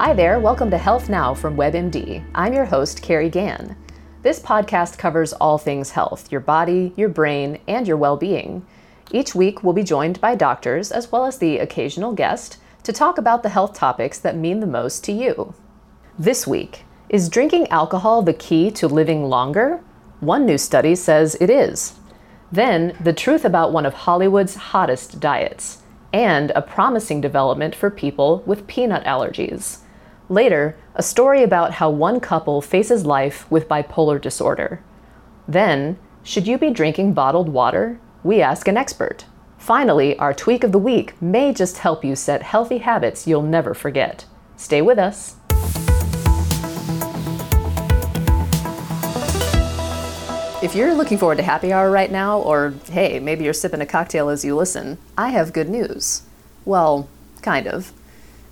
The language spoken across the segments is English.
Hi there, welcome to Health Now from WebMD. I'm your host, Carrie Gann. This podcast covers all things health your body, your brain, and your well being. Each week, we'll be joined by doctors as well as the occasional guest to talk about the health topics that mean the most to you. This week, is drinking alcohol the key to living longer? One new study says it is. Then, the truth about one of Hollywood's hottest diets, and a promising development for people with peanut allergies. Later, a story about how one couple faces life with bipolar disorder. Then, should you be drinking bottled water? We ask an expert. Finally, our tweak of the week may just help you set healthy habits you'll never forget. Stay with us. If you're looking forward to happy hour right now, or hey, maybe you're sipping a cocktail as you listen, I have good news. Well, kind of.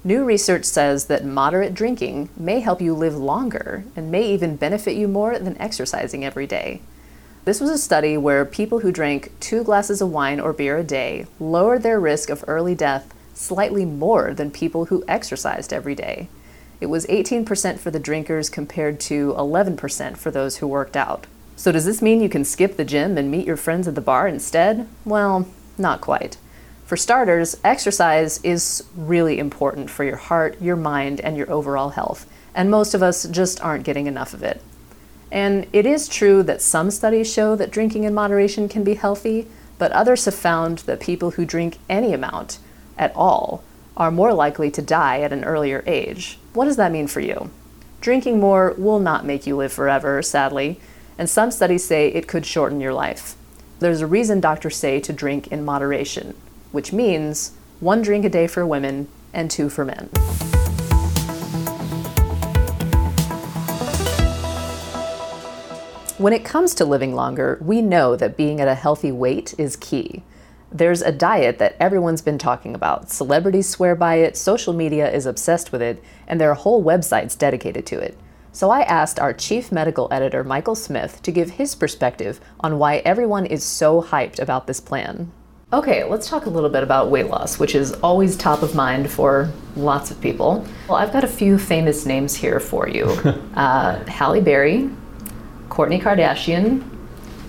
New research says that moderate drinking may help you live longer and may even benefit you more than exercising every day. This was a study where people who drank two glasses of wine or beer a day lowered their risk of early death slightly more than people who exercised every day. It was 18% for the drinkers compared to 11% for those who worked out. So, does this mean you can skip the gym and meet your friends at the bar instead? Well, not quite. For starters, exercise is really important for your heart, your mind, and your overall health, and most of us just aren't getting enough of it. And it is true that some studies show that drinking in moderation can be healthy, but others have found that people who drink any amount at all are more likely to die at an earlier age. What does that mean for you? Drinking more will not make you live forever, sadly, and some studies say it could shorten your life. There's a reason doctors say to drink in moderation, which means one drink a day for women and two for men. When it comes to living longer, we know that being at a healthy weight is key. There's a diet that everyone's been talking about. Celebrities swear by it, social media is obsessed with it, and there are whole websites dedicated to it. So I asked our chief medical editor, Michael Smith, to give his perspective on why everyone is so hyped about this plan. Okay, let's talk a little bit about weight loss, which is always top of mind for lots of people. Well, I've got a few famous names here for you uh, Halle Berry, Kourtney Kardashian,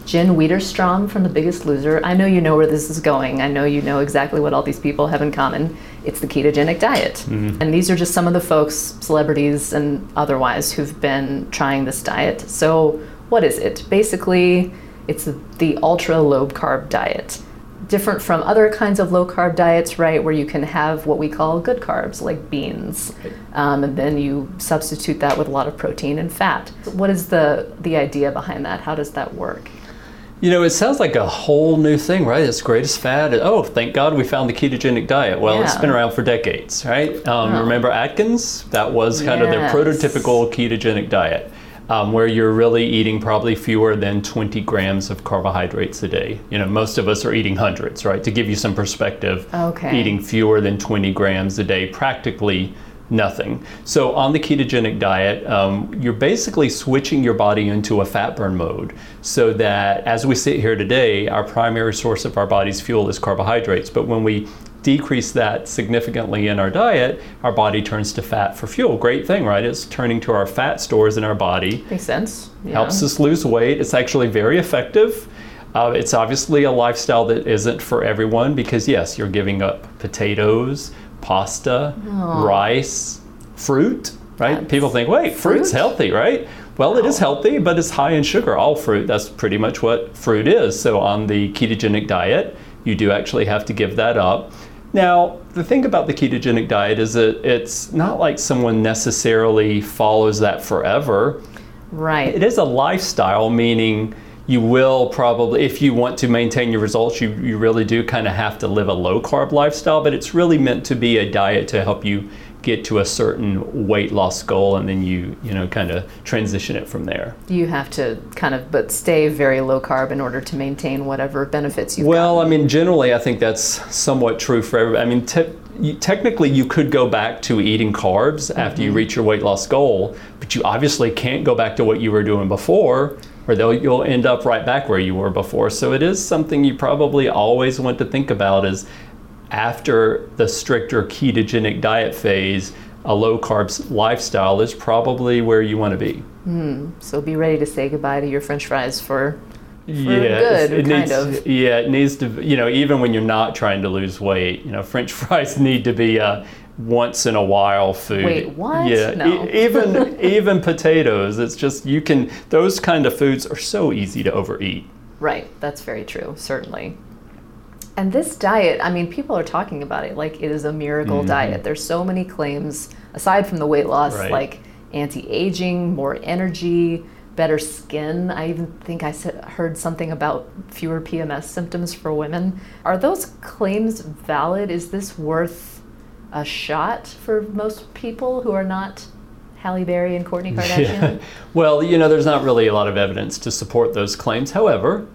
Jen Widerstrom from The Biggest Loser. I know you know where this is going. I know you know exactly what all these people have in common. It's the ketogenic diet. Mm-hmm. And these are just some of the folks, celebrities and otherwise, who've been trying this diet. So, what is it? Basically, it's the ultra low carb diet. Different from other kinds of low carb diets, right, where you can have what we call good carbs, like beans, um, and then you substitute that with a lot of protein and fat. What is the, the idea behind that? How does that work? You know, it sounds like a whole new thing, right? It's greatest fat. Oh, thank God we found the ketogenic diet. Well, yeah. it's been around for decades, right? Um, oh. Remember Atkins? That was kind yes. of their prototypical ketogenic diet. Um, where you're really eating probably fewer than 20 grams of carbohydrates a day. You know, most of us are eating hundreds, right? To give you some perspective, okay. eating fewer than 20 grams a day practically nothing. So on the ketogenic diet, um, you're basically switching your body into a fat burn mode so that as we sit here today, our primary source of our body's fuel is carbohydrates. But when we decrease that significantly in our diet, our body turns to fat for fuel. Great thing, right? It's turning to our fat stores in our body. Makes sense. Yeah. Helps us lose weight. It's actually very effective. Uh, it's obviously a lifestyle that isn't for everyone because, yes, you're giving up potatoes, pasta, Aww. rice, fruit, right? That's People think, wait, fruit? fruit's healthy, right? Well, it is healthy, but it's high in sugar. All fruit, that's pretty much what fruit is. So on the ketogenic diet, you do actually have to give that up. Now, the thing about the ketogenic diet is that it's not like someone necessarily follows that forever. Right. It is a lifestyle, meaning you will probably, if you want to maintain your results, you, you really do kind of have to live a low carb lifestyle, but it's really meant to be a diet to help you get to a certain weight loss goal and then you you know kind of transition it from there you have to kind of but stay very low carb in order to maintain whatever benefits you well gotten. i mean generally i think that's somewhat true for everybody i mean te- you, technically you could go back to eating carbs mm-hmm. after you mm-hmm. reach your weight loss goal but you obviously can't go back to what you were doing before or you'll end up right back where you were before. So it is something you probably always want to think about is after the stricter ketogenic diet phase, a low carb lifestyle is probably where you want to be. Mm, so be ready to say goodbye to your French fries for. for yeah, good, it kind needs, of. yeah, it needs to. You know, even when you're not trying to lose weight, you know, French fries need to be a once in a while food. Wait, what? Yeah, No. e- even even potatoes. It's just you can. Those kind of foods are so easy to overeat. Right, that's very true, certainly. And this diet, I mean, people are talking about it like it is a miracle mm-hmm. diet. There's so many claims, aside from the weight loss, Right. like anti aging, more energy, better skin. I even think I heard something about fewer PMS symptoms for women. Are those claims valid? Is this worth a shot for most people who are not Halle Berry and Kourtney Kardashian? Well, you know, there's not really a lot of evidence to support those claims. However,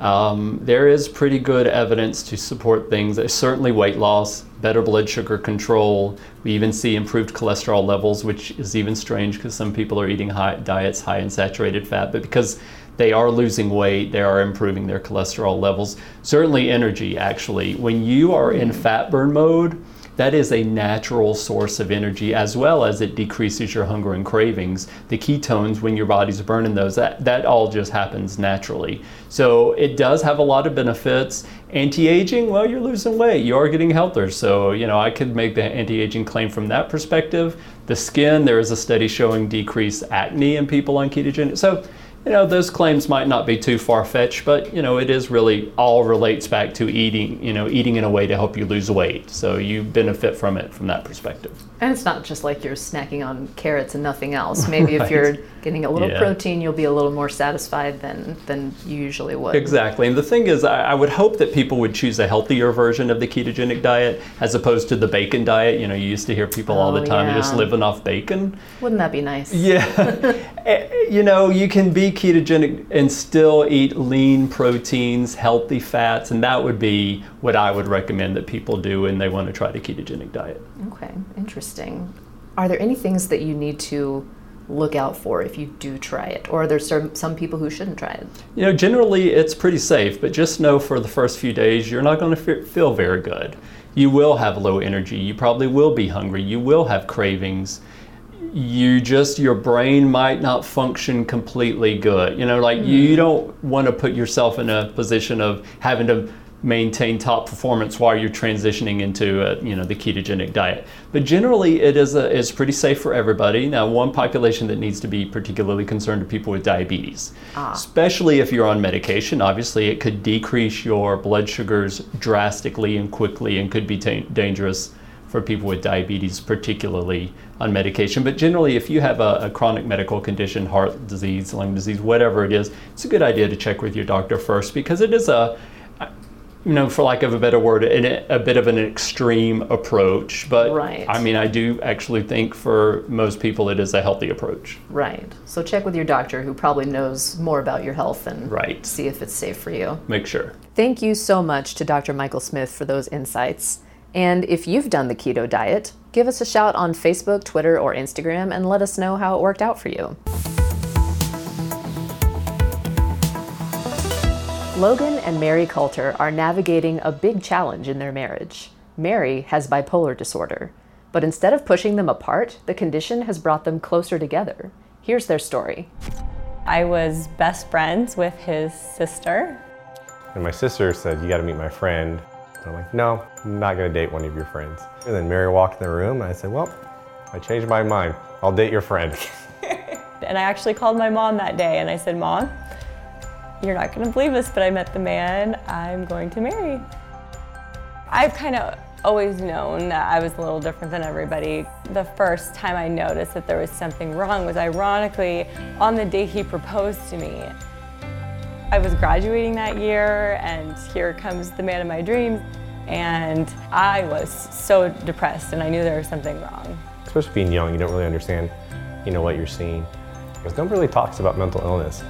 um, there is pretty good evidence to support things. Certainly weight loss, better blood sugar control. We even see improved cholesterol levels, which is even strange because some people are eating high, diets high in saturated fat, but because they are losing weight, they are improving their cholesterol levels. Certainly, energy, actually. When you are in fat burn mode, that is a natural source of energy as well as it decreases your hunger and cravings. The ketones when your body's burning those that, that all just happens naturally. So it does have a lot of benefits. Anti-aging well you're losing weight. You are getting healthier. So you know i could make the anti-aging claim from that perspective. The skin there is a study showing decreased acne in people on ketogenic so you know those claims might not be too far-fetched but you know it is really all relates back to eating you know eating in a way to help you lose weight so you benefit from it from that perspective And it's not just like you're snacking on carrots and nothing else. Maybe if you're getting a little Yeah. protein, you'll be a little more satisfied than than you usually would. exactly and the thing is I, I would hope that people would choose a healthier version of the ketogenic diet as opposed to the bacon diet you know you used to hear people all the Oh, time just living off bacon Wouldn't that be nice? Yeah. Eh, you know, you can be ketogenic and still eat lean proteins, healthy fats, and that would be what I would recommend that people do when they want to try the ketogenic diet. Okay, interesting. Are there any things that you need to look out for if you do try it, or are there some some people who shouldn't try it? You know, generally it's pretty safe, but just know for the first few days you're not going to feel very good. You will have low energy. You probably will be hungry. You will have cravings. You just, your brain might not function completely good. You know, like you mm-hmm. don't want to put yourself in a position of having to maintain top performance while you're transitioning into a, you know the ketogenic diet. But generally, it is a, it's pretty safe for everybody. Now, one population that needs to be particularly concerned are people with diabetes, ah. especially if you're on medication. Obviously, it could decrease your blood sugars drastically and quickly, and could be ta- dangerous for people with diabetes, particularly on medication. But generally, if you have a, a chronic medical condition, heart disease, lung disease, whatever it is, it's a good idea to check with your doctor first because it is a you know, for lack of a better word, an, a bit of an extreme approach. But Right. I mean, I do actually think for most people it is a healthy approach. Right. So check with your doctor, who probably knows more about your health, and Right. see if it's safe for you. Make sure. Thank you so much to Dr. Michael Smith for those insights. And if you've done the keto diet, give us a shout on Facebook, Twitter, or Instagram and let us know how it worked out for you. Logan and Mary Coulter are navigating a big challenge in their marriage. Mary has bipolar disorder, but instead of pushing them apart, the condition has brought them closer together. Here's their story. I was best friends with his sister. And my sister said, You gotta meet my friend. And I'm like, No, I'm not gonna date one of your friends. And then Mary walked in the room and I said, Well, I changed my mind. I'll date your friend. And I actually called my mom that day and I said, Mom, you're not gonna believe this, but I met the man I'm going to marry. I've kind of always known that I was a little different than everybody. The first time I noticed that there was something wrong was ironically on the day he proposed to me. I was graduating that year, and here comes the man of my dreams. And I was so depressed, and I knew there was something wrong. Especially being young, you don't really understand, you know, what you're seeing. Because nobody really talks about mental illness.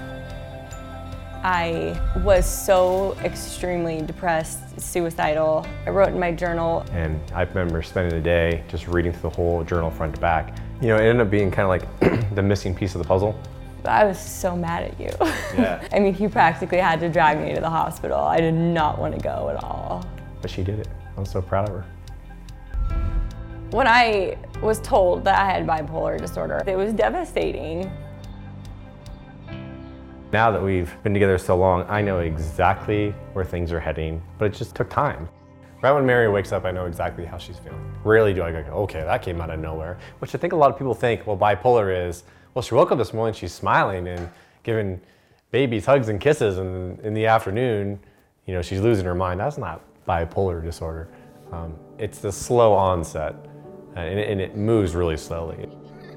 I was so extremely depressed, suicidal. I wrote in my journal, And I remember spending a day just reading through the whole journal front to back. You know, it ended up being kind of like the missing piece of the puzzle. I was so mad at you. Yeah. I mean, he practically had to drag me to the hospital. I did not want to go at all. But she did it. I'm so proud of her. When I was told that I had bipolar disorder, it was devastating. Now that we've been together so long, I know exactly where things are heading, but it just took time. Right when Mary wakes up, I know exactly how she's feeling. Rarely do I go, okay, that came out of nowhere. Which I think a lot of people think, well, bipolar is, well, she woke up this morning, she's smiling and giving babies hugs and kisses, and in the afternoon, you know, she's losing her mind. That's not bipolar disorder. Um, it's the slow onset, and it, and it moves really slowly.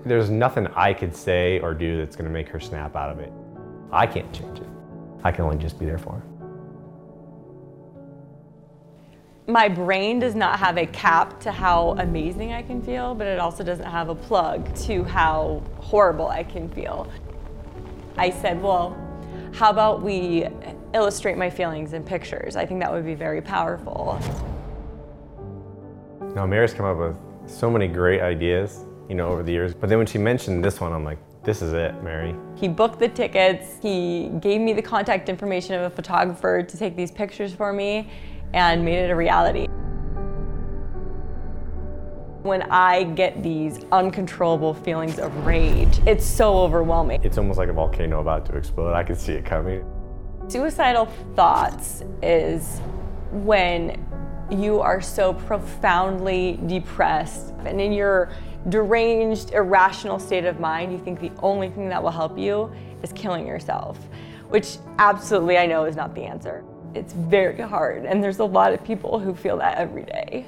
There's nothing I could say or do that's going to make her snap out of it. I can't change it. I can only just be there for her. My brain does not have a cap to how amazing I can feel, but it also doesn't have a plug to how horrible I can feel. I said, well, how about we illustrate my feelings in pictures? I think that would be very powerful. Now, Mary's come up with so many great ideas, you know, over the years. But then when she mentioned this one, I'm like, this is it, Mary. He booked the tickets. He gave me the contact information of a photographer to take these pictures for me and made it a reality. When I get these uncontrollable feelings of rage, it's so overwhelming. It's almost like a volcano about to explode. I can see it coming. Suicidal thoughts is when you are so profoundly depressed and in your deranged, irrational state of mind, you think the only thing that will help you is killing yourself, which absolutely I know is not the answer. It's very hard, and there's a lot of people who feel that every day.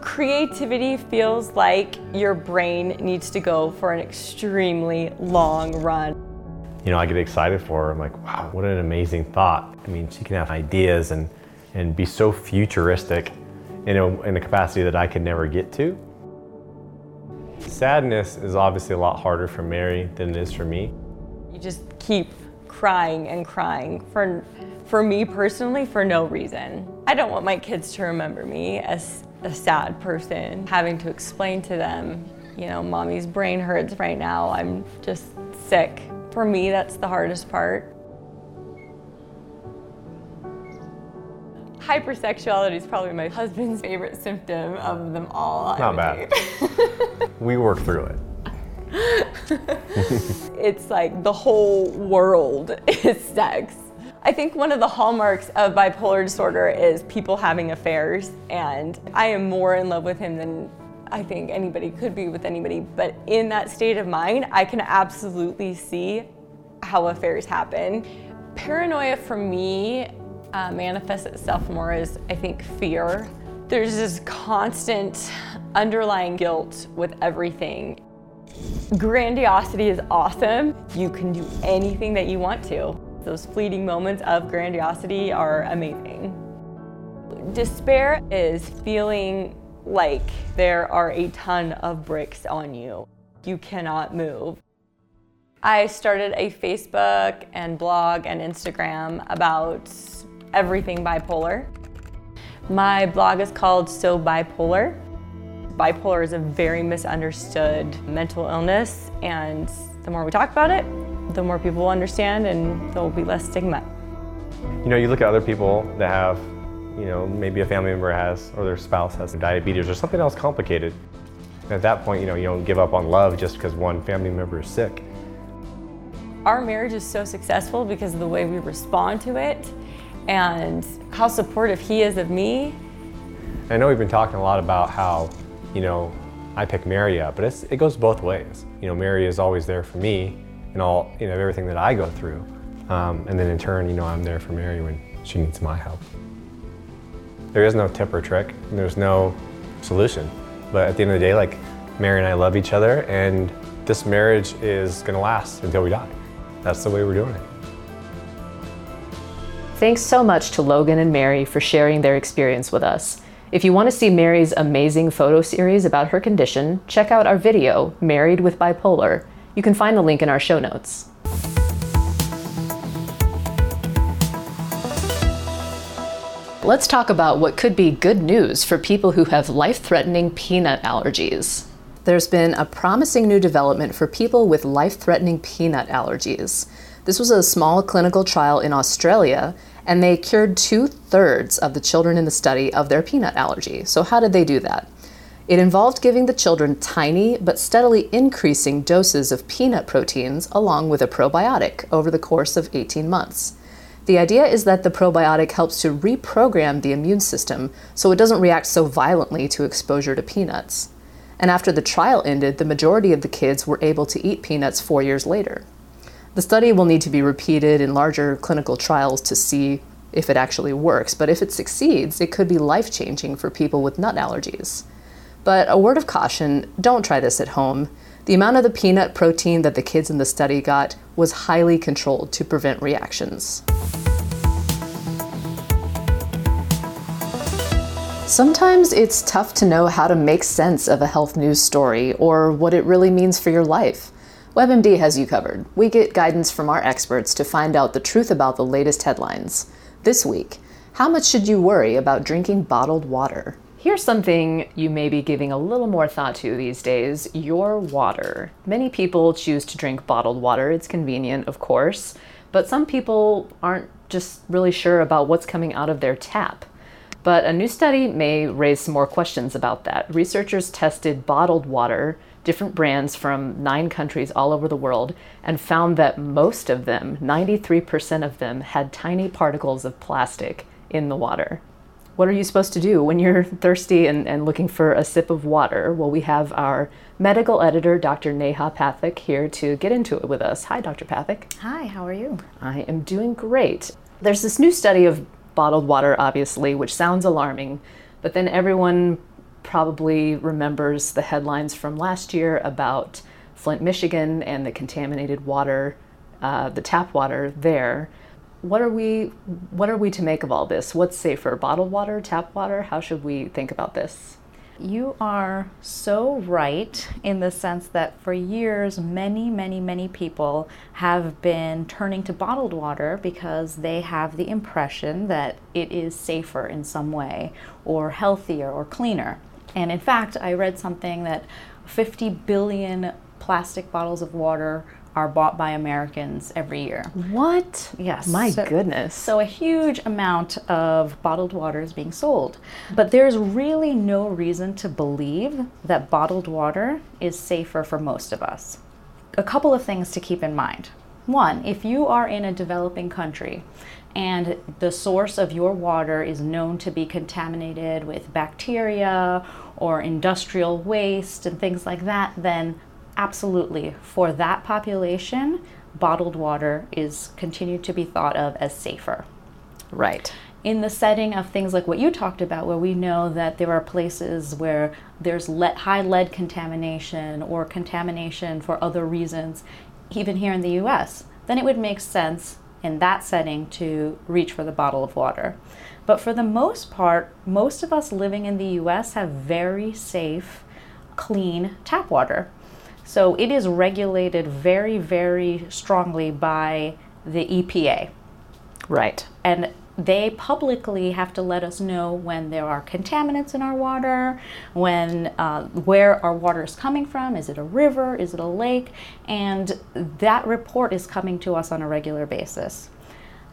Creativity feels like your brain needs to go for an extremely long run. You know, I get excited for her. I'm like, wow, what an amazing thought. I mean, she can have ideas and, and be so futuristic in a, in a capacity that I could never get to. Sadness is obviously a lot harder for Mary than it is for me. You just keep crying and crying for, for me personally, for no reason. I don't want my kids to remember me as a sad person, having to explain to them, you know, mommy's brain hurts right now, I'm just sick. For me, that's the hardest part. Hypersexuality is probably my husband's favorite symptom of them all. Not bad. we work through it. it's like the whole world is sex. I think one of the hallmarks of bipolar disorder is people having affairs, and I am more in love with him than I think anybody could be with anybody. But in that state of mind, I can absolutely see how affairs happen. Paranoia for me uh, manifests itself more as, I think, fear. There's this constant underlying guilt with everything. Grandiosity is awesome. You can do anything that you want to. Those fleeting moments of grandiosity are amazing. Despair is feeling like there are a ton of bricks on you. You cannot move. I started a Facebook and blog and Instagram about everything bipolar. My blog is called So Bipolar. Bipolar is a very misunderstood mental illness, and the more we talk about it, the more people will understand and there will be less stigma. You know, you look at other people that have, you know, maybe a family member has or their spouse has diabetes or something else complicated. And at that point, you know, you don't give up on love just because one family member is sick. Our marriage is so successful because of the way we respond to it and how supportive he is of me. I know we've been talking a lot about how, you know, I pick Mary up, but it goes both ways. You know, Mary is always there for me and all, you know, everything that I go through. Um, and then in turn, you know, I'm there for Mary when she needs my help. There is no tip or trick, and there's no solution. But at the end of the day, like, Mary and I love each other, and this marriage is gonna last until we die. That's the way we're doing it. Thanks so much to Logan and Mary for sharing their experience with us. If you want to see Mary's amazing photo series about her condition, check out our video, Married with Bipolar. You can find the link in our show notes. Let's talk about what could be good news for people who have life threatening peanut allergies. There's been a promising new development for people with life threatening peanut allergies. This was a small clinical trial in Australia, and they cured two thirds of the children in the study of their peanut allergy. So, how did they do that? It involved giving the children tiny but steadily increasing doses of peanut proteins along with a probiotic over the course of 18 months. The idea is that the probiotic helps to reprogram the immune system so it doesn't react so violently to exposure to peanuts. And after the trial ended, the majority of the kids were able to eat peanuts four years later. The study will need to be repeated in larger clinical trials to see if it actually works, but if it succeeds, it could be life changing for people with nut allergies. But a word of caution don't try this at home. The amount of the peanut protein that the kids in the study got was highly controlled to prevent reactions. Sometimes it's tough to know how to make sense of a health news story or what it really means for your life. WebMD has you covered. We get guidance from our experts to find out the truth about the latest headlines. This week, how much should you worry about drinking bottled water? Here's something you may be giving a little more thought to these days your water. Many people choose to drink bottled water. It's convenient, of course, but some people aren't just really sure about what's coming out of their tap. But a new study may raise some more questions about that. Researchers tested bottled water, different brands from nine countries all over the world, and found that most of them, 93% of them, had tiny particles of plastic in the water. What are you supposed to do when you're thirsty and, and looking for a sip of water? Well, we have our medical editor, Dr. Neha Pathak, here to get into it with us. Hi, Dr. Pathak. Hi, how are you? I am doing great. There's this new study of bottled water, obviously, which sounds alarming, but then everyone probably remembers the headlines from last year about Flint, Michigan, and the contaminated water, uh, the tap water there. What are we what are we to make of all this? What's safer, bottled water, tap water? How should we think about this? You are so right in the sense that for years, many, many, many people have been turning to bottled water because they have the impression that it is safer in some way, or healthier, or cleaner. And in fact, I read something that 50 billion plastic bottles of water are bought by Americans every year. What? Yes. My so, goodness. So a huge amount of bottled water is being sold. But there's really no reason to believe that bottled water is safer for most of us. A couple of things to keep in mind. One, if you are in a developing country and the source of your water is known to be contaminated with bacteria or industrial waste and things like that, then absolutely, for that population, bottled water is continued to be thought of as safer. Right. In the setting of things like what you talked about, where we know that there are places where there's lead, high lead contamination or contamination for other reasons, even here in the US, then it would make sense in that setting to reach for the bottle of water. But for the most part, most of us living in the US have very safe, clean tap water. So it is regulated very, very strongly by the EPA. Right. And they publicly have to let us know when there are contaminants in our water, when uh, where our water is coming from. Is it a river? Is it a lake? And that report is coming to us on a regular basis.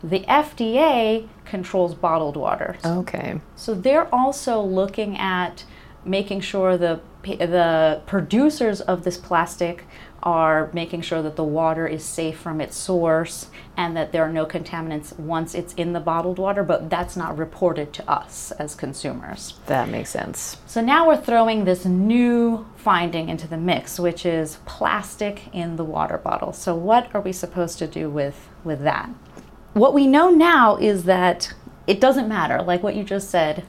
The FDA controls bottled water. Okay. So they're also looking at making sure the the producers of this plastic are making sure that the water is safe from its source and that there are no contaminants once it's in the bottled water, but that's not reported to us as consumers. That makes sense. So now we're throwing this new finding into the mix, which is plastic in the water bottle. So what are we supposed to do with, with that? What we know now is that it doesn't matter, like what you just said,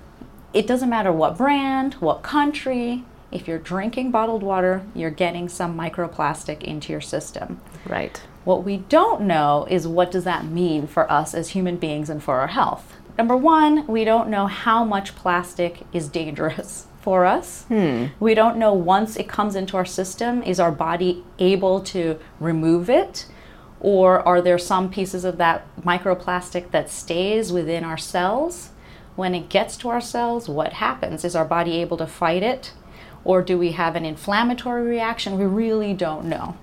it doesn't matter what brand, what country, if you're drinking bottled water, you're getting some microplastic into your system. Right. What we don't know is what does that mean for us as human beings and for our health. Number one, we don't know how much plastic is dangerous for us. Hmm. We don't know once it comes into our system, is our body able to remove it? Or are there some pieces of that microplastic that stays within our cells? When it gets to our cells, what happens? Is our body able to fight it? Or do we have an inflammatory reaction? We really don't know.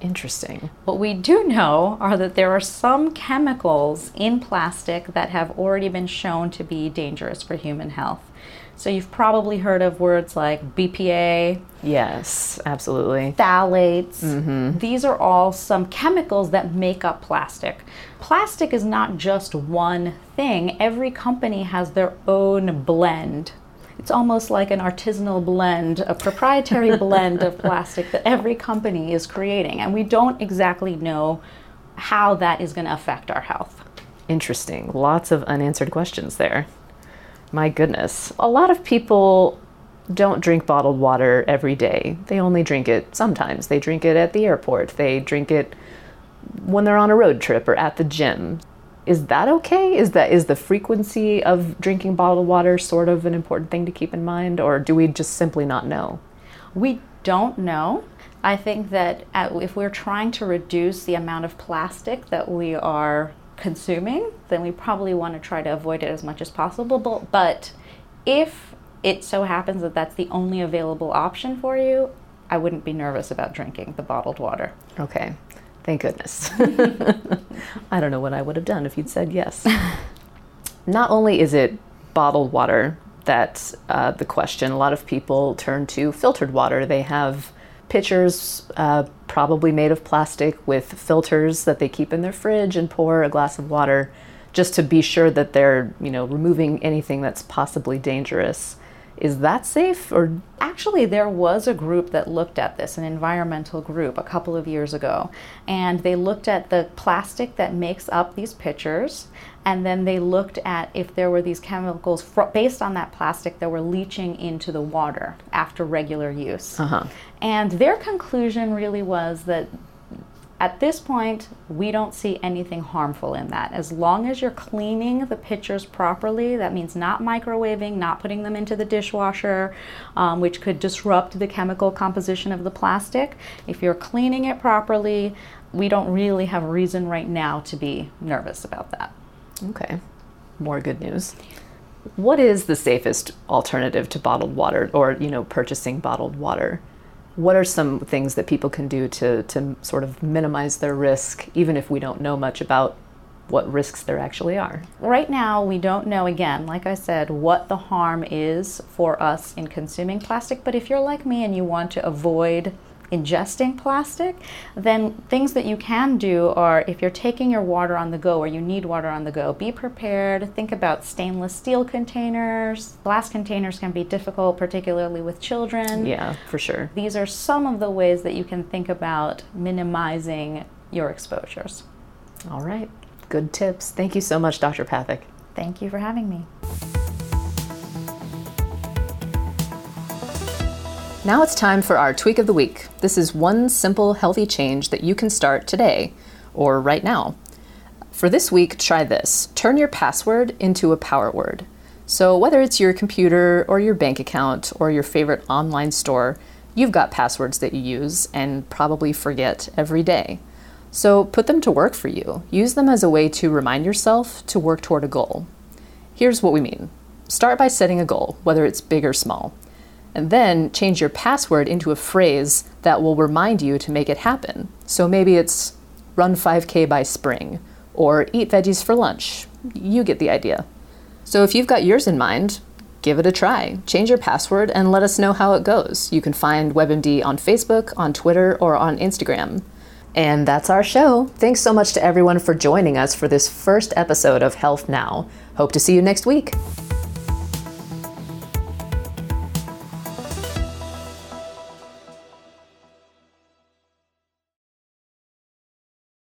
Interesting. What we do know are that there are some chemicals in plastic that have already been shown to be dangerous for human health. So you've probably heard of words like BPA. Yes, absolutely. Phthalates. Mm-hmm. These are all some chemicals that make up plastic. Plastic is not just one thing, every company has their own blend. It's almost like an artisanal blend, a proprietary blend of plastic that every company is creating. And we don't exactly know how that is going to affect our health. Interesting. Lots of unanswered questions there. My goodness. A lot of people don't drink bottled water every day. They only drink it sometimes. They drink it at the airport. They drink it when they're on a road trip or at the gym. Is that okay? Is that is the frequency of drinking bottled water sort of an important thing to keep in mind or do we just simply not know? We don't know. I think that if we're trying to reduce the amount of plastic that we are consuming, then we probably want to try to avoid it as much as possible. But if it so happens that that's the only available option for you, I wouldn't be nervous about drinking the bottled water. Okay. Thank goodness. I don't know what I would have done if you'd said yes. Not only is it bottled water that's uh, the question, a lot of people turn to filtered water. They have pitchers, uh, probably made of plastic, with filters that they keep in their fridge and pour a glass of water just to be sure that they're, you know, removing anything that's possibly dangerous. Is that safe or actually there was a group that looked at this, an environmental group a couple of years ago, and they looked at the plastic that makes up these pitchers and then they looked at if there were these chemicals fr- based on that plastic that were leaching into the water after regular use. Uh-huh. And their conclusion really was that at this point, we don't see anything harmful in that. As long as you're cleaning the pitchers properly, that means not microwaving, not putting them into the dishwasher, um, which could disrupt the chemical composition of the plastic. If you're cleaning it properly, we don't really have a reason right now to be nervous about that. Okay, more good news. What is the safest alternative to bottled water or, you know, purchasing bottled water? What are some things that people can do to, to sort of minimize their risk, even if we don't know much about what risks there actually are? Right now, we don't know, again, like I said, what the harm is for us in consuming plastic. But if you're like me and you want to avoid ingesting plastic, then things that you can do are if you're taking your water on the go or you need water on the go, be prepared. Think about stainless steel containers. Glass containers can be difficult, particularly with children. Yeah, for sure. These are some of the ways that you can think about minimizing your exposures. All right. Good tips. Thank you so much, Dr. Pathak. Thank you for having me. Now it's time for our tweak of the week. This is one simple, healthy change that you can start today or right now. For this week, try this turn your password into a power word. So, whether it's your computer or your bank account or your favorite online store, you've got passwords that you use and probably forget every day. So, put them to work for you. Use them as a way to remind yourself to work toward a goal. Here's what we mean start by setting a goal, whether it's big or small and then change your password into a phrase that will remind you to make it happen. So maybe it's run 5K by spring or eat veggies for lunch. You get the idea. So if you've got yours in mind, give it a try. Change your password and let us know how it goes. You can find WebMD on Facebook, on Twitter, or on Instagram. And that's our show. Thanks so much to everyone for joining us for this first episode of Health Now. Hope to see you next week.